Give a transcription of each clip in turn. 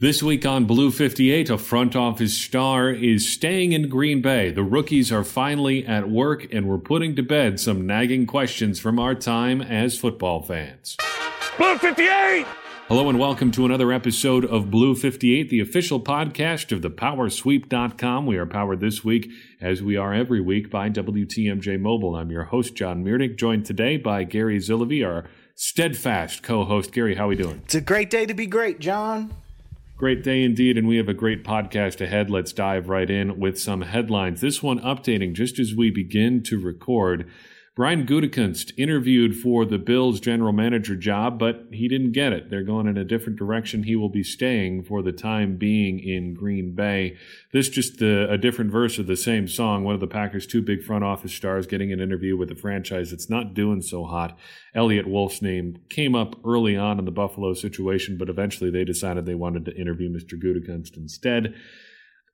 This week on Blue 58, a front office star is staying in Green Bay. The rookies are finally at work, and we're putting to bed some nagging questions from our time as football fans. Blue 58! Hello, and welcome to another episode of Blue 58, the official podcast of the Powersweep.com. We are powered this week, as we are every week, by WTMJ Mobile. I'm your host, John Meerdink, joined today by Gary Zillavi, our steadfast co host. Gary, how are we doing? It's a great day to be great, John. Great day indeed, and we have a great podcast ahead. Let's dive right in with some headlines. This one updating just as we begin to record. Brian Gutekunst interviewed for the Bills general manager job, but he didn't get it. They're going in a different direction. He will be staying for the time being in Green Bay. This just a, a different verse of the same song. One of the Packers' two big front office stars getting an interview with a franchise that's not doing so hot. Eliot Wolf's name came up early on in the Buffalo situation, but eventually they decided they wanted to interview Mr. Gutekunst instead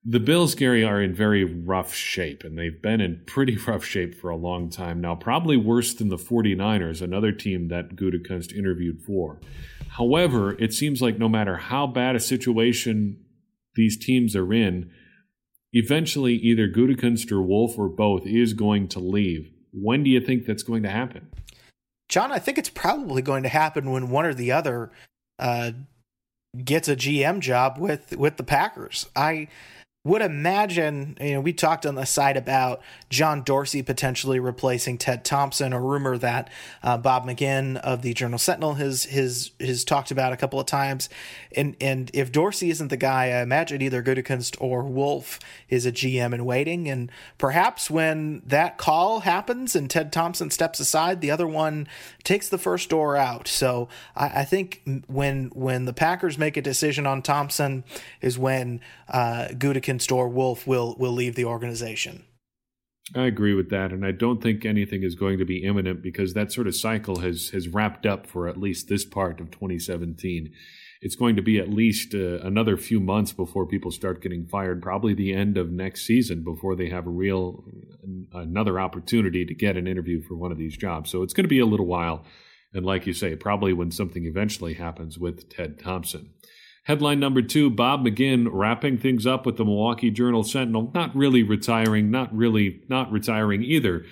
the Bills, Gary, are in very rough shape, and they've been in pretty rough shape for a long time now, probably worse than the 49ers, another team that Gutekunst interviewed for. However, it seems like no matter how bad a situation these teams are in, eventually either Gutekunst or Wolf or both is going to leave. When do you think that's going to happen? John, I think it's probably going to happen when one or the other uh, gets a GM job with with the Packers. I would imagine, you know, we talked on the side about John Dorsey potentially replacing Ted Thompson, a rumor that uh, Bob McGinn of the Journal Sentinel has has has talked about a couple of times. And and if Dorsey isn't the guy, I imagine either Gutekunst or Wolf is a GM in waiting. And perhaps when that call happens and Ted Thompson steps aside, the other one takes the first door out. So I, I think when when the Packers make a decision on Thompson is when uh, Store Wolf will will leave the organization. I agree with that, and I don't think anything is going to be imminent because that sort of cycle has has wrapped up for at least this part of 2017. It's going to be at least uh, another few months before people start getting fired. Probably the end of next season before they have a real another opportunity to get an interview for one of these jobs. So it's going to be a little while, and like you say, probably when something eventually happens with Ted Thompson. Headline number two Bob McGinn wrapping things up with the Milwaukee Journal Sentinel. Not really retiring, not really not retiring either.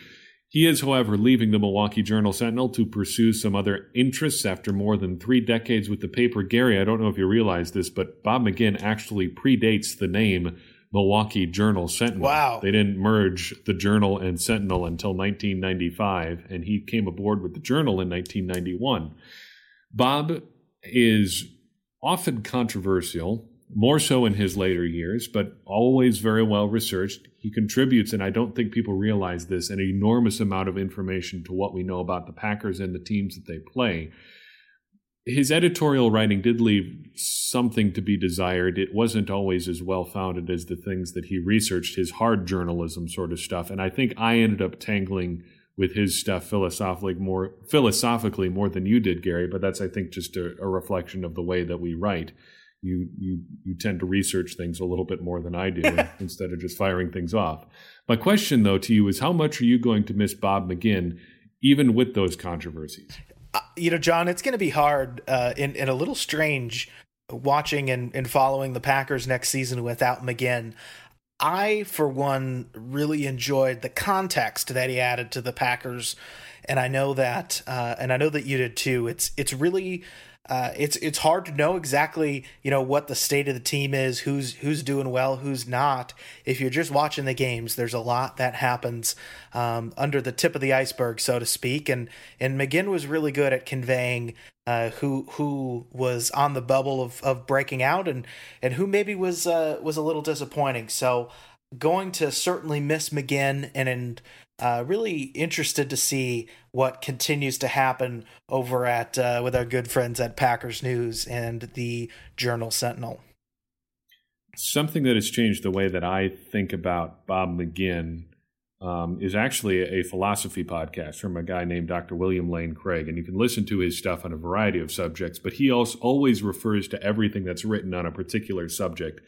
He is, however, leaving the Milwaukee Journal Sentinel to pursue some other interests after more than three decades with the paper. Gary, I don't know if you realize this, but Bob McGinn actually predates the name Milwaukee Journal Sentinel. Wow. They didn't merge the Journal and Sentinel until 1995, and he came aboard with the Journal in 1991. Bob is often controversial, more so in his later years, but always very well researched. He contributes, and I don't think people realize this, an enormous amount of information to what we know about the Packers and the teams that they play. His editorial writing did leave something to be desired. It wasn't always as well founded as the things that he researched, his hard journalism sort of stuff. And I think I ended up tangling with his stuff philosophically more philosophically more than you did, Gary. But that's I think just a, a, reflection of the way that we write. You you you tend to research things a little bit more than I do instead of just firing things off. My question though to you is how much are you going to miss Bob McGinn, even with those controversies? Uh, you know, John, it's going to be hard uh, and, and a little strange watching and, and following the Packers next season without McGinn. I, for one, really enjoyed the context that he added to the Packers, and I know that, uh, and I know that you did too. It's it's really uh, it's it's hard to know exactly you know what the state of the team is, who's who's doing well, who's not. If you're just watching the games, there's a lot that happens um, under the tip of the iceberg, so to speak. And and McGinn was really good at conveying uh, who who was on the bubble of, of breaking out, and and who maybe was uh, was a little disappointing. So going to certainly miss McGinn and and uh, really interested to see what continues to happen over at uh, with our good friends at Packers News and the Journal Sentinel. Something that has changed the way that I think about Bob McGinn um, is actually a philosophy podcast from a guy named Dr. William Lane Craig, and you can listen to his stuff on a variety of subjects. But he also always refers to everything that's written on a particular subject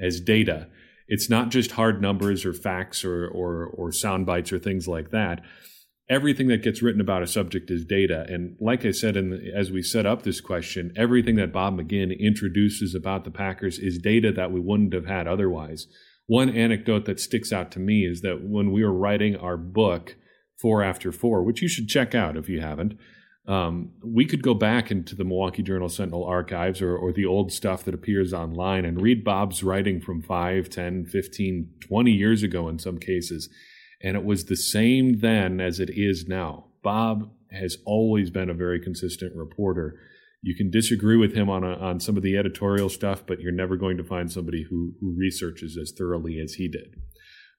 as data it's not just hard numbers or facts or or, or sound bites or things like that. everything that gets written about a subject is data. And like I said, in the, as we set up this question, everything that Bob McGinn introduces about the Packers is data that we wouldn't have had otherwise. One anecdote that sticks out to me is that when we were writing our book, Four After Four, which you should check out if you haven't, um, we could go back into the Milwaukee Journal Sentinel archives or, or the old stuff that appears online and read Bob's writing from 5, 10, 15, 20 years ago in some cases and it was the same then as it is now. Bob has always been a very consistent reporter. You can disagree with him on a, on some of the editorial stuff, but you're never going to find somebody who, who researches as thoroughly as he did.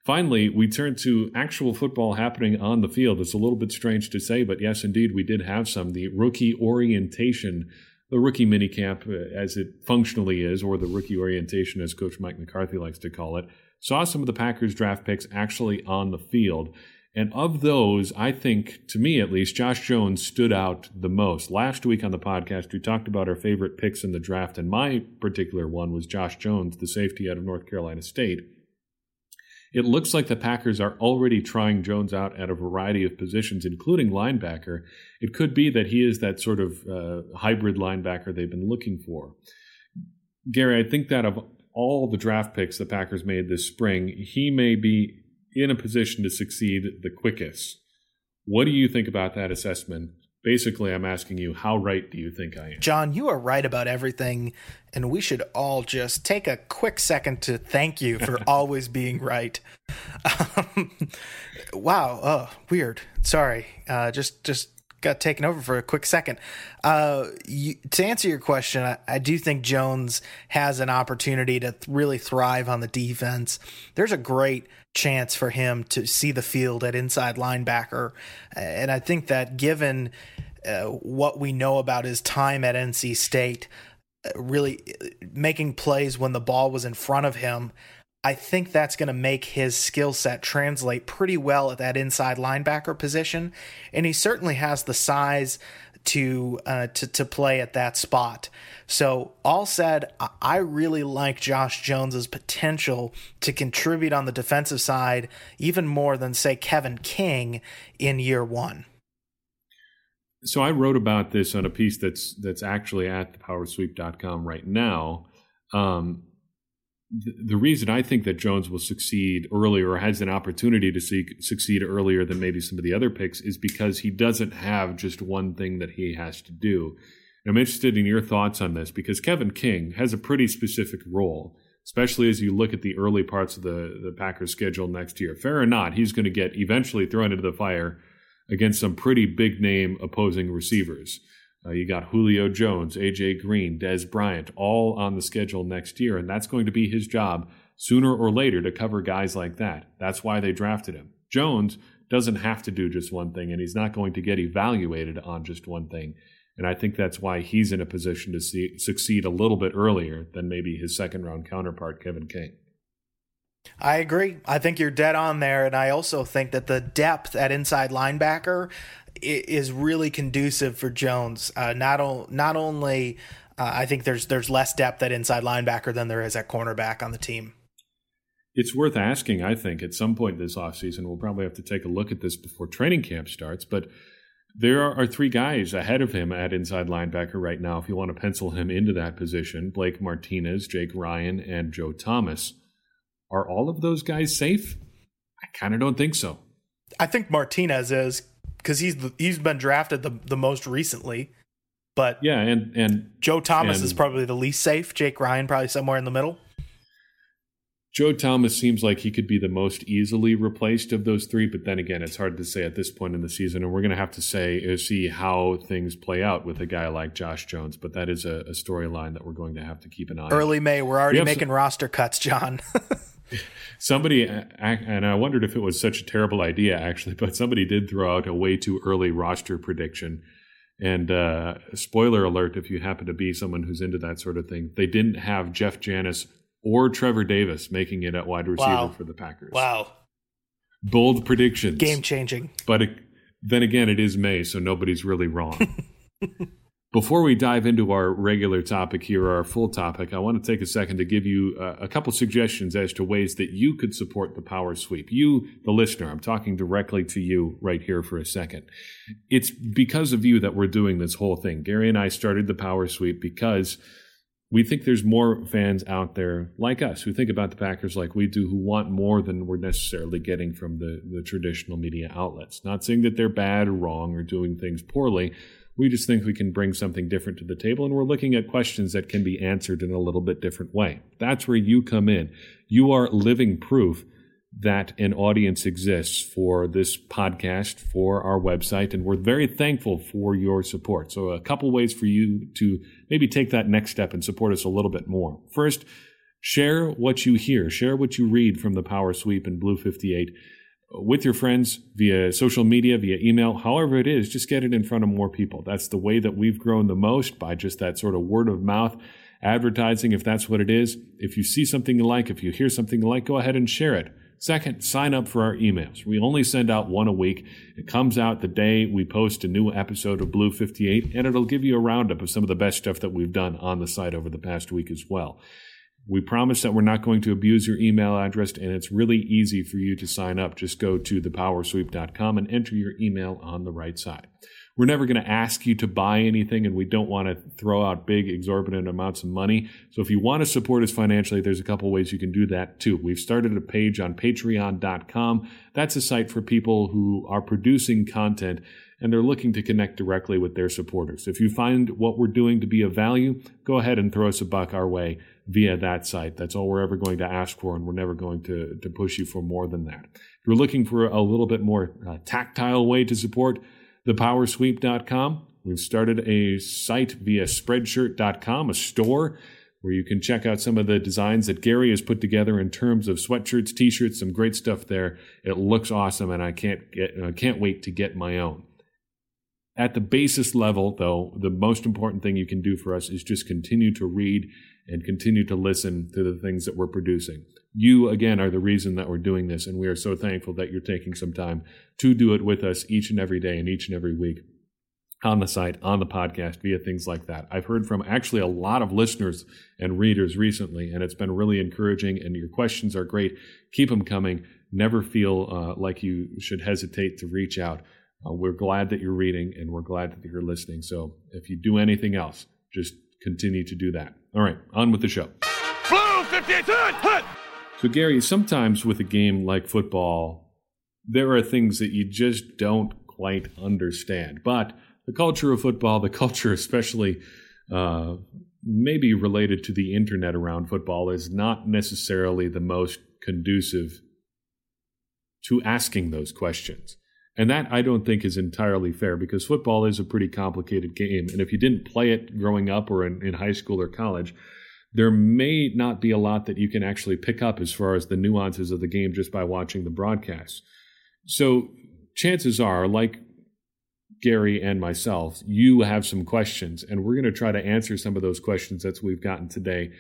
Finally, we turn to actual football happening on the field. It's a little bit strange to say, but yes, indeed, we did have some. The rookie orientation, the rookie minicamp, uh, as it functionally is, or the rookie orientation, as Coach Mike McCarthy likes to call it, saw some of the Packers draft picks actually on the field. And of those, I think, to me at least, Josh Jones stood out the most. Last week on the podcast, we talked about our favorite picks in the draft, and my particular one was Josh Jones, the safety out of North Carolina State. It looks like the Packers are already trying Jones out at a variety of positions, including linebacker. It could be that he is that sort of uh, hybrid linebacker they've been looking for. Gary, I think that of all the draft picks the Packers made this spring, he may be in a position to succeed the quickest. What do you think about that assessment? Basically, I'm asking you, how right do you think I am? John, you are right about everything, and we should all just take a quick second to thank you for always being right. Um, wow, oh, weird. Sorry. Uh, just just got taken over for a quick second. Uh, you, to answer your question, I, I, do think Jones has an opportunity to really thrive on the defense. There's a great chance for him to see the field at inside linebacker, and I think that given uh, what we know about his time at NC State, uh, really uh, making plays when the ball was in front of him I think that's going to make his skill set translate pretty well at that inside linebacker position, and he certainly has the size to uh, to to play at that spot. So, all said, I really like Josh Jones's potential to contribute on the defensive side even more than say Kevin King in year one. So I wrote about this on a piece that's that's actually at thepowersweep.com right now. Um, the reason I think that Jones will succeed earlier or has an opportunity to succeed earlier than maybe some of the other picks is because he doesn't have just one thing that he has to do. And I'm interested in your thoughts on this because Kevin King has a pretty specific role, especially as you look at the early parts of the, the Packers schedule next year. Fair or not, he's going to get eventually thrown into the fire against some pretty big name opposing receivers. Uh, you got Julio Jones, AJ Green, Dez Bryant, all on the schedule next year, and that's going to be his job sooner or later to cover guys like that. That's why they drafted him. Jones doesn't have to do just one thing, and he's not going to get evaluated on just one thing. And I think that's why he's in a position to see, succeed a little bit earlier than maybe his second round counterpart, Kevin King. I agree. I think you're dead on there. And I also think that the depth at inside linebacker is really conducive for Jones. Uh, not o- not only uh, I think there's there's less depth at inside linebacker than there is at cornerback on the team. It's worth asking, I think, at some point this offseason. We'll probably have to take a look at this before training camp starts. But there are, are three guys ahead of him at inside linebacker right now. If you want to pencil him into that position, Blake Martinez, Jake Ryan, and Joe Thomas. Are all of those guys safe? I kind of don't think so. I think Martinez is because he's the, he's been drafted the the most recently. But yeah, and and Joe Thomas and, is probably the least safe. Jake Ryan probably somewhere in the middle. Joe Thomas seems like he could be the most easily replaced of those three, but then again, it's hard to say at this point in the season, and we're going to have to say uh, see how things play out with a guy like Josh Jones. But that is a, a storyline that we're going to have to keep an eye. Early on. Early May, we're already we making some, roster cuts, John. somebody and I wondered if it was such a terrible idea actually, but somebody did throw out a way too early roster prediction. And uh, spoiler alert, if you happen to be someone who's into that sort of thing, they didn't have Jeff Janis or Trevor Davis making it at wide receiver wow. for the Packers. Wow. Bold predictions. Game changing. But it, then again, it is May, so nobody's really wrong. Before we dive into our regular topic here, our full topic, I want to take a second to give you uh, a couple suggestions as to ways that you could support the Power Sweep. You, the listener, I'm talking directly to you right here for a second. It's because of you that we're doing this whole thing. Gary and I started the Power Sweep because we think there's more fans out there like us who think about the Packers like we do, who want more than we're necessarily getting from the, the traditional media outlets. Not saying that they're bad or wrong or doing things poorly we just think we can bring something different to the table, and we're looking at questions that can be answered in a little bit different way. That's where you come in. You are living proof that an audience exists for this podcast, for our website, and we're very thankful for your support. So, a couple ways for you to maybe take that next step and support us a little bit more. First, share what you hear, share what you read from the Power Sweep and Blue 58 with your friends via social media, via email, however it is, just get it in front of more people. That's the way that we've grown the most by just that sort of word of mouth advertising, if that's what it is. If you see something you like, if you hear something you like, go ahead and share it. Second, sign up for our emails. We only send out one a week. It comes out the day we post a new episode of Blue 58, and it'll give you a roundup of some of the best stuff that we've done on the site over the past week as well. We promise that we're not going to abuse your email address, and it's really easy for you to sign up. Just go to thepowersweep.com and enter your email on the right side. We're never going to ask you to buy anything, and we don't want to throw out big, exorbitant amounts of money. So if you want to support us financially, there's a couple ways you can do that too. We've started a page on patreon.com. That's a site for people who are producing content and they're looking to connect directly with their supporters. If you find what we're doing to be of value, go ahead and throw us a buck our way via that site. That's all we're ever going to ask for, and we're never going to, to push you for more than that. If you're looking for a little bit more uh, tactile way to support thepowersweep.com, we've started a site via spreadshirt.com, a store where you can check out some of the designs that Gary has put together in terms of sweatshirts, t-shirts, some great stuff there. It looks awesome, and I can't get, I can't wait to get my own. At the basis level, though, the most important thing you can do for us is just continue to read and continue to listen to the things that we're producing. You, again, are the reason that we're doing this, and we are so thankful that you're taking some time to do it with us each and every day and each and every week on the site, on the podcast, via things like that. I've heard from actually a lot of listeners and readers recently, and it's been really encouraging, and your questions are great. Keep them coming. Never feel uh, like you should hesitate to reach out. Uh, we're glad that you're reading and we're glad that you're listening. So if you do anything else, just continue to do that. All right, on with the show. Blue 58, So, Gary, sometimes with a game like football, there are things that you just don't quite understand. But the culture of football, the culture especially uh, maybe related to the internet around football, is not necessarily the most conducive to asking those questions. And that I don't think is entirely fair because football is a pretty complicated game. And if you didn't play it growing up or in, in, high school or college, there may not be a lot that you can actually pick up as far as the nuances of the game just by watching the broadcast. So chances are, like Gary and myself, you have some questions, and we're going to try to answer some of those questions that we've gotten today.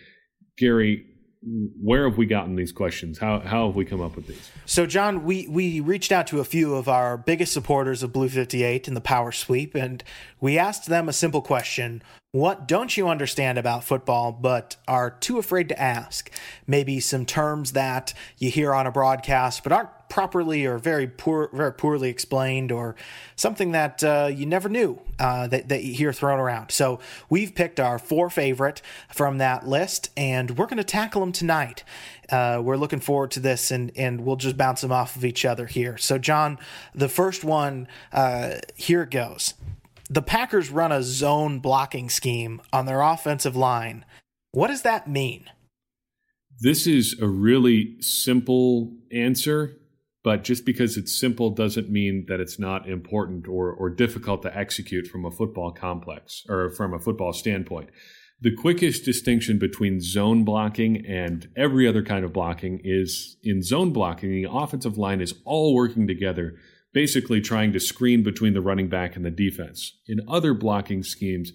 Gary, where have we gotten these questions? How how have we come up with these? So, John, we we reached out to a few of our biggest supporters of Blue Fifty Eight and the Power Sweep, and we asked them a simple question: What don't you understand about football, but are too afraid to ask? Maybe some terms that you hear on a broadcast, but aren't properly or very poor, very poorly explained, or something that uh, you never knew uh, that, that you hear thrown around. So we've picked our four favorite from that list, and we're going to tackle them tonight. Uh, we're looking forward to this, and and we'll just bounce them off of each other here. So, John, the first one, uh, here it goes. The Packers run a zone blocking scheme on their offensive line. What does that mean? This is a really simple answer but just because it's simple doesn't mean that it's not important or, or difficult to execute from a football complex or from a football standpoint. The quickest distinction between zone blocking and every other kind of blocking is in zone blocking, the offensive line is all working together, basically trying to screen between the running back and the defense. In other blocking schemes,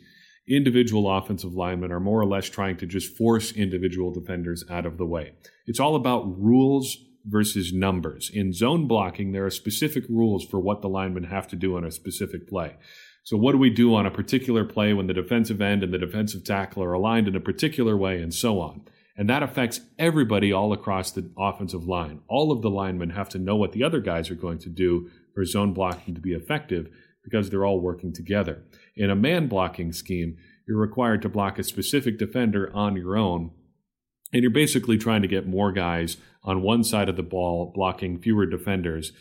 individual offensive linemen are more or less trying to just force individual defenders out of the way. It's all about rules versus numbers. In zone blocking, there are specific rules for what the linemen have to do on a specific play. So, what do we do on a particular play when the defensive end and the defensive tackle are aligned in a particular way, and so on? And that affects everybody all across the offensive line. All of the linemen have to know what the other guys are going to do for zone blocking to be effective because they're all working together. In a man blocking scheme, you're required to block a specific defender on your own, and you're basically trying to get more guys on one side of the ball blocking fewer defenders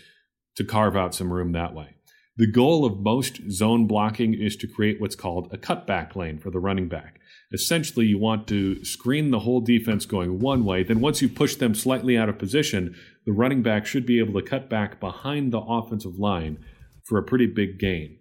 to carve out some room that way. The goal of most zone blocking is to create what's called a cutback lane for the running back. Essentially, you want to screen the whole defense going one way. Then, once you push them slightly out of position, the running back should be able to cut back behind the offensive line for a pretty big gain.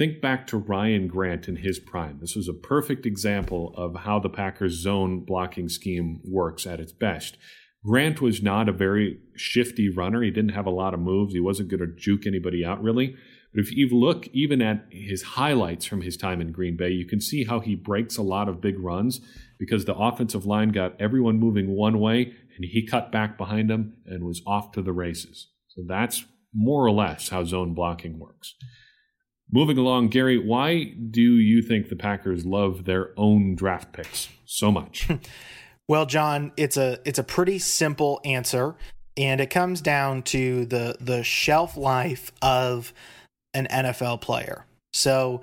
Think back to Ryan Grant in his prime. This was a perfect example of how the Packers' zone blocking scheme works at its best. Grant was not a very shifty runner. He didn't have a lot of moves. He wasn't going to juke anybody out, really. But if you look even at his highlights from his time in Green Bay, you can see how he breaks a lot of big runs because the offensive line got everyone moving one way and he cut back behind them and was off to the races. So that's more or less how zone blocking works. Moving along, Gary, why do you think the Packers love their own draft picks so much? well, John, it's a it's a pretty simple answer, and it comes down to the the shelf life of an NFL player. So,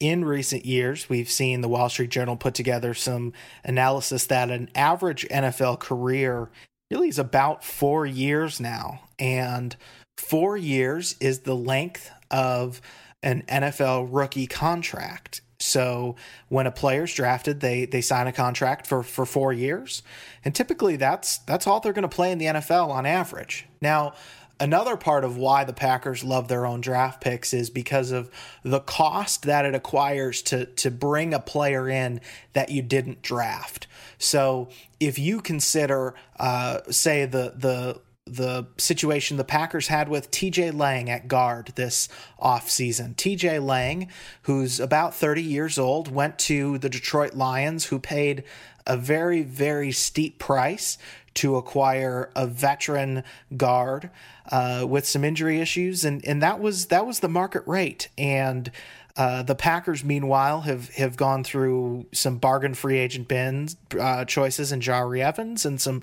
in recent years, we've seen the Wall Street Journal put together some analysis that an average NFL career really is about four years now. And four years is the length of an NFL rookie contract. So when a player's drafted, they they sign a contract for for 4 years. And typically that's that's all they're going to play in the NFL on average. Now, Another part of why the Packers love their own draft picks is because of the cost that it acquires to to bring a player in that you didn't draft. So if you consider, uh, say the the the situation the Packers had with TJ Lang at guard this offseason. TJ Lang, who's about 30 years old, went to the Detroit Lions, who paid a very, very steep price to acquire a veteran guard uh, with some injury issues, and and that was that was the market rate. And uh, the Packers, meanwhile, have have gone through some bargain free agent bins uh, choices in Jahri Evans and some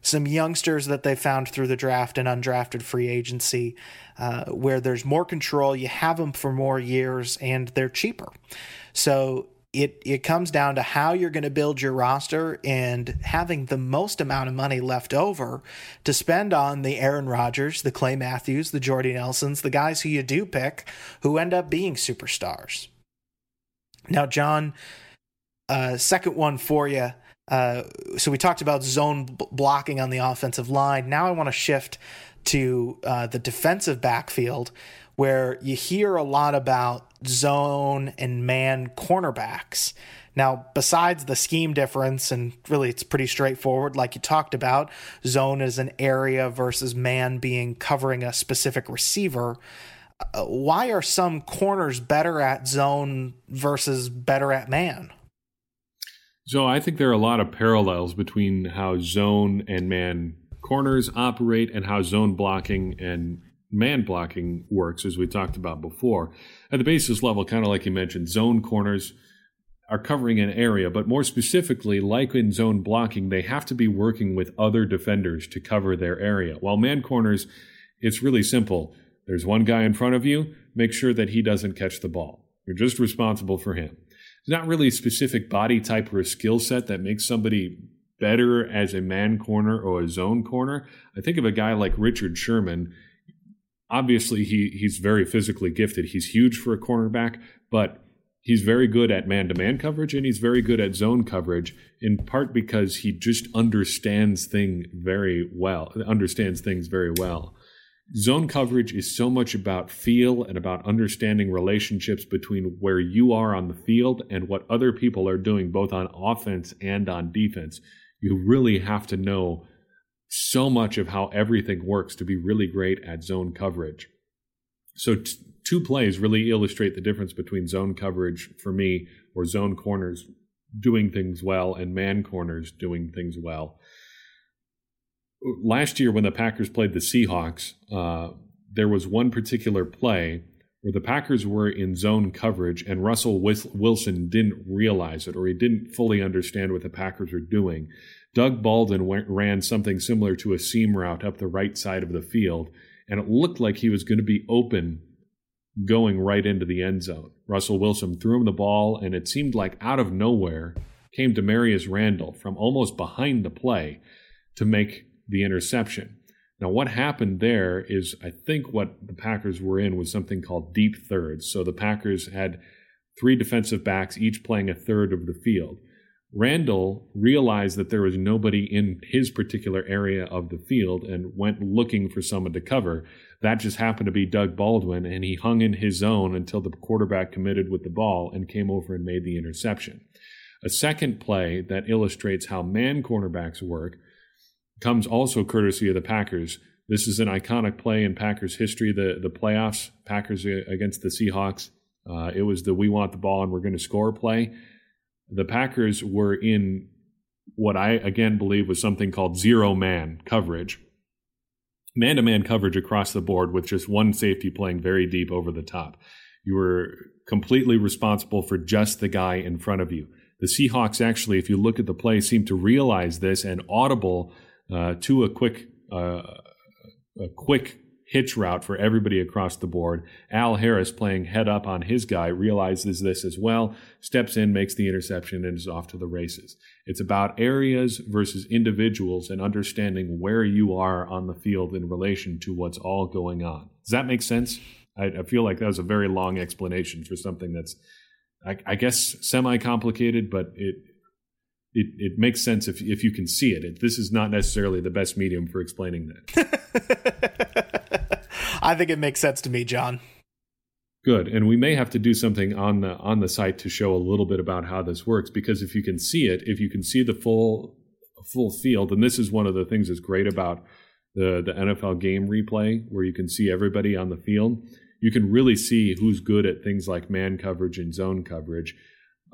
some youngsters that they found through the draft and undrafted free agency, uh, where there's more control. You have them for more years, and they're cheaper. So it it comes down to how you're going to build your roster and having the most amount of money left over to spend on the Aaron Rodgers, the Clay Matthews, the Jordy Nelsons, the guys who you do pick who end up being superstars. Now, John, uh, second one for you. Uh, so we talked about zone b- blocking on the offensive line. Now I want to shift to uh, the defensive backfield where you hear a lot about zone and man cornerbacks. Now, besides the scheme difference, and really it's pretty straightforward, like you talked about, zone is an area versus man being covering a specific receiver. Uh, why are some corners better at zone versus better at man? So I think there are a lot of parallels between how zone and man corners operate and how zone blocking and man blocking works, as we talked about before. At the basis level, kind of like you mentioned, zone corners are covering an area, but more specifically, like in zone blocking, they have to be working with other defenders to cover their area. While man corners, it's really simple. There's one guy in front of you, make sure that he doesn't catch the ball. You're just responsible for him. It's not really a specific body type or a skill set that makes somebody better as a man corner or a zone corner. I think of a guy like Richard Sherman obviously he he's very physically gifted. He's huge for a cornerback, but he's very good at man-to-man coverage and he's very good at zone coverage in part because he just understands thing very well understands things very well zone coverage is so much about feel and about understanding relationships between where you are on the field and what other people are doing both on offense and on defense you really have to know so much of how everything works to be really great at zone coverage. So, t- two plays really illustrate the difference between zone coverage for me, or zone corners doing things well, and man corners doing things well. Last year, when the Packers played the Seahawks, uh, there was one particular play where the Packers were in zone coverage and Russell Wilson didn't realize it or he didn't fully understand what the Packers were doing. Doug Baldwin went, ran something similar to a seam route up the right side of the field, and it looked like he was going to be open going right into the end zone. Russell Wilson threw him the ball, and it seemed like out of nowhere came Damarious Randall from almost behind the play to make the interception. Now, what happened there is I think what the Packers were in was something called deep thirds. So the Packers had three defensive backs, each playing a third of the field. Randall realized that there was nobody in his particular area of the field and went looking for someone to cover. That just happened to be Doug Baldwin, and he hung in his zone until the quarterback committed with the ball and came over and made the interception. A second play that illustrates how man cornerbacks work comes also courtesy of the Packers. This is an iconic play in Packers history, the, the playoffs, Packers against the Seahawks. Uh, it was the we want the ball and we're going to score play. The Packers were in what I again believe was something called zero man coverage, man to man coverage across the board with just one safety playing very deep over the top. You were completely responsible for just the guy in front of you. The Seahawks actually, if you look at the play, seem to realize this and audible uh, to a quick uh, a quick hitch route for everybody across the board. Al Harris playing head up on his guy realizes this as well, steps in, makes the interception, and is off to the races. It's about areas versus individuals and understanding where you are on the field in relation to what's all going on. Does that make sense? I, I feel like that was a very long explanation for something that's, I, I guess, semi complicated, but it it, it makes sense if, if you can see it. it. This is not necessarily the best medium for explaining that. I think it makes sense to me, John. Good, and we may have to do something on the on the site to show a little bit about how this works because if you can see it, if you can see the full full field, and this is one of the things that's great about the the NFL game replay, where you can see everybody on the field. You can really see who's good at things like man coverage and zone coverage.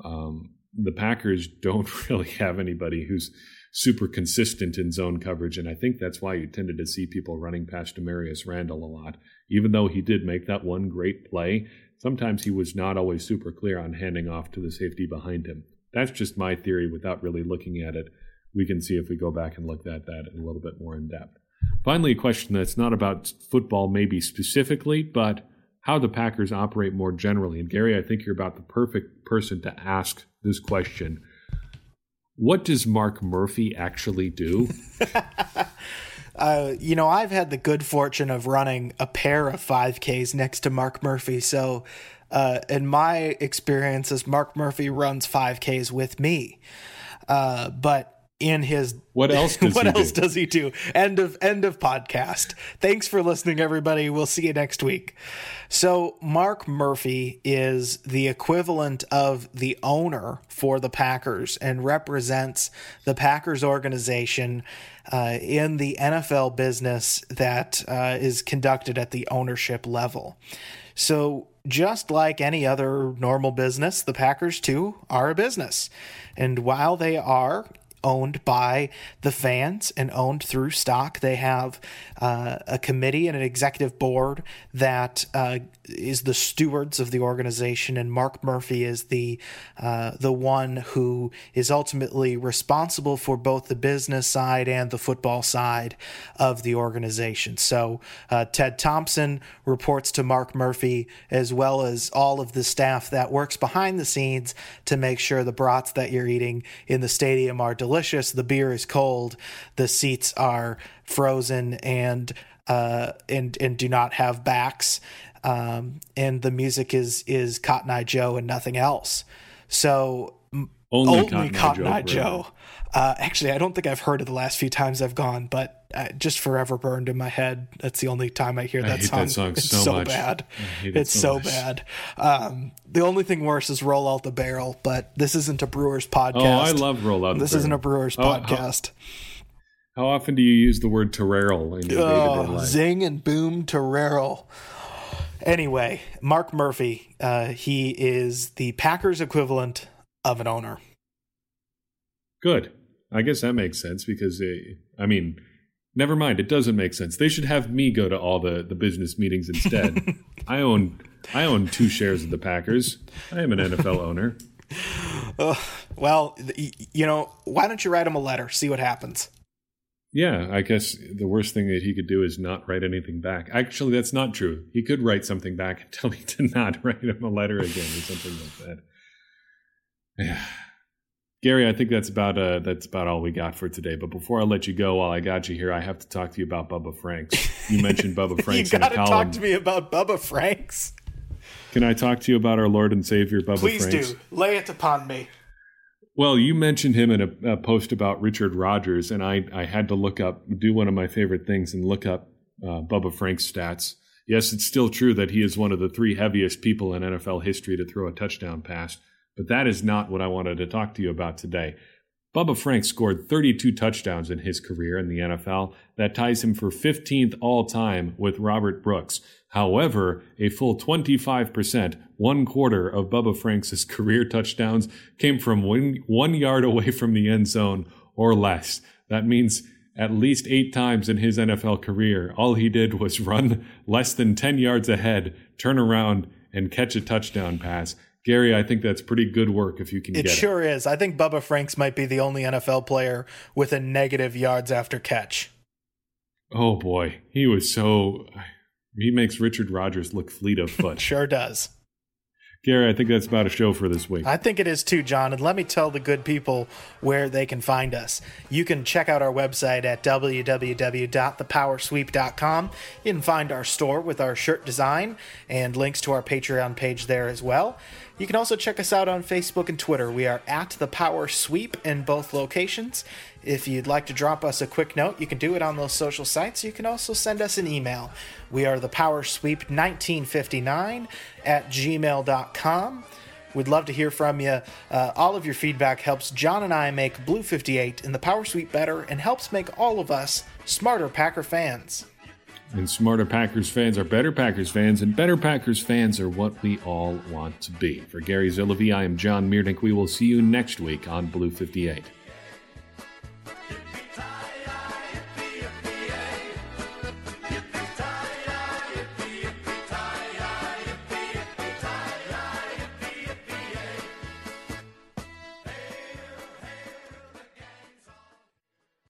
Um, the Packers don't really have anybody who's super consistent in zone coverage, and I think that's why you tended to see people running past Damarious Randall a lot. Even though he did make that one great play, sometimes he was not always super clear on handing off to the safety behind him. That's just my theory without really looking at it. We can see if we go back and look at that a little bit more in depth. Finally, a question that's not about football, maybe specifically, but how the Packers operate more generally. And Gary, I think you're about the perfect person to ask this question. What does Mark Murphy actually do? uh, you know, I've had the good fortune of running a pair of 5Ks next to Mark Murphy. So, uh, in my experiences, Mark Murphy runs 5Ks with me. Uh, but in his what else does what he else do? does he do? End of end of podcast. Thanks for listening everybody. We'll see you next week. So mark murphy is the equivalent of the owner for the packers and represents the packers organization uh, in the nfl business that uh, is conducted at the ownership level. So just like any other normal business, the Packers too are a business. And while they are owned by the fans and owned through stock. They have uh, a committee and an executive board that uh, is the stewards of the organization, and Mark Murphy is the uh, the one who is ultimately responsible for both the business side and the football side of the organization. So uh, Ted Thompson reports to Mark Murphy as well as all of the staff that works behind the scenes to make sure the brats that you're eating in the stadium are delicious, the beer is cold, the seats are frozen and uh, and and do not have backs. Um, and the music is is Cotton Eye Joe and nothing else. So only, only Cotton, Cotton Eye Joe. Uh, actually, I don't think I've heard it the last few times I've gone, but uh, just forever burned in my head. That's the only time I hear that I song. That song it's so, so bad. It it's so, so bad. Um, the only thing worse is Roll Out the Barrel, but this isn't a Brewers podcast. Oh, I love Roll Out. This isn't a Brewers oh, podcast. How, how, often do you use the word Terrell in your oh, day-to-day life? Zing and boom Terrell. Anyway, Mark Murphy, uh, he is the Packers equivalent of an owner. Good. I guess that makes sense because, uh, I mean, never mind. It doesn't make sense. They should have me go to all the, the business meetings instead. I own I own two shares of the Packers. I am an NFL owner. Uh, well, you know, why don't you write him a letter? See what happens. Yeah, I guess the worst thing that he could do is not write anything back. Actually, that's not true. He could write something back and tell me to not write him a letter again or something like that. Yeah. Gary, I think that's about uh, that's about all we got for today. But before I let you go, while I got you here, I have to talk to you about Bubba Franks. You mentioned Bubba Franks. you got to talk to me about Bubba Franks. Can I talk to you about our Lord and Savior, Bubba Please Franks? do. Lay it upon me. Well, you mentioned him in a, a, post about Richard Rodgers, and I, I had to look up, do one of my favorite things, and look up uh, Bubba Frank's stats. Yes, it's still true that he is one of the three heaviest people in NFL history to throw a touchdown pass. But that is not what I wanted to talk to you about today. Bubba Frank scored 32 touchdowns in his career in the NFL. That ties him for 15th all time with Robert Brooks. However, a full 25%, one quarter of Bubba Franks' career touchdowns came from one, one yard away from the end zone or less. That means at least eight times in his NFL career, all he did was run less than 10 yards ahead, turn around, and catch a touchdown pass. Gary, I think that's pretty good work if you can get it sure it. is. I think Bubba Franks might be the only NFL player with a negative yards after catch. Oh boy, he was so he makes Richard Rodgers look fleet of foot. sure does. Gary, I think that's about a show for this week. I think it is too, John. And let me tell the good people where they can find us. You can check out our website at www.thepowersweep.com. You can find our store with our shirt design and links to our Patreon page there as well. You can also check us out on Facebook and Twitter. We are at The Power Sweep in both locations. If you'd like to drop us a quick note, you can do it on those social sites. You can also send us an email. We are the Power Sweep 1959 at gmail.com. We'd love to hear from you. Uh, all of your feedback helps John and I make Blue 58 and the Power Sweep better and helps make all of us smarter Packer fans. And smarter Packers fans are better Packers fans, and better Packers fans are what we all want to be. For Gary Zillavi, I am John Meerdink. We will see you next week on Blue 58.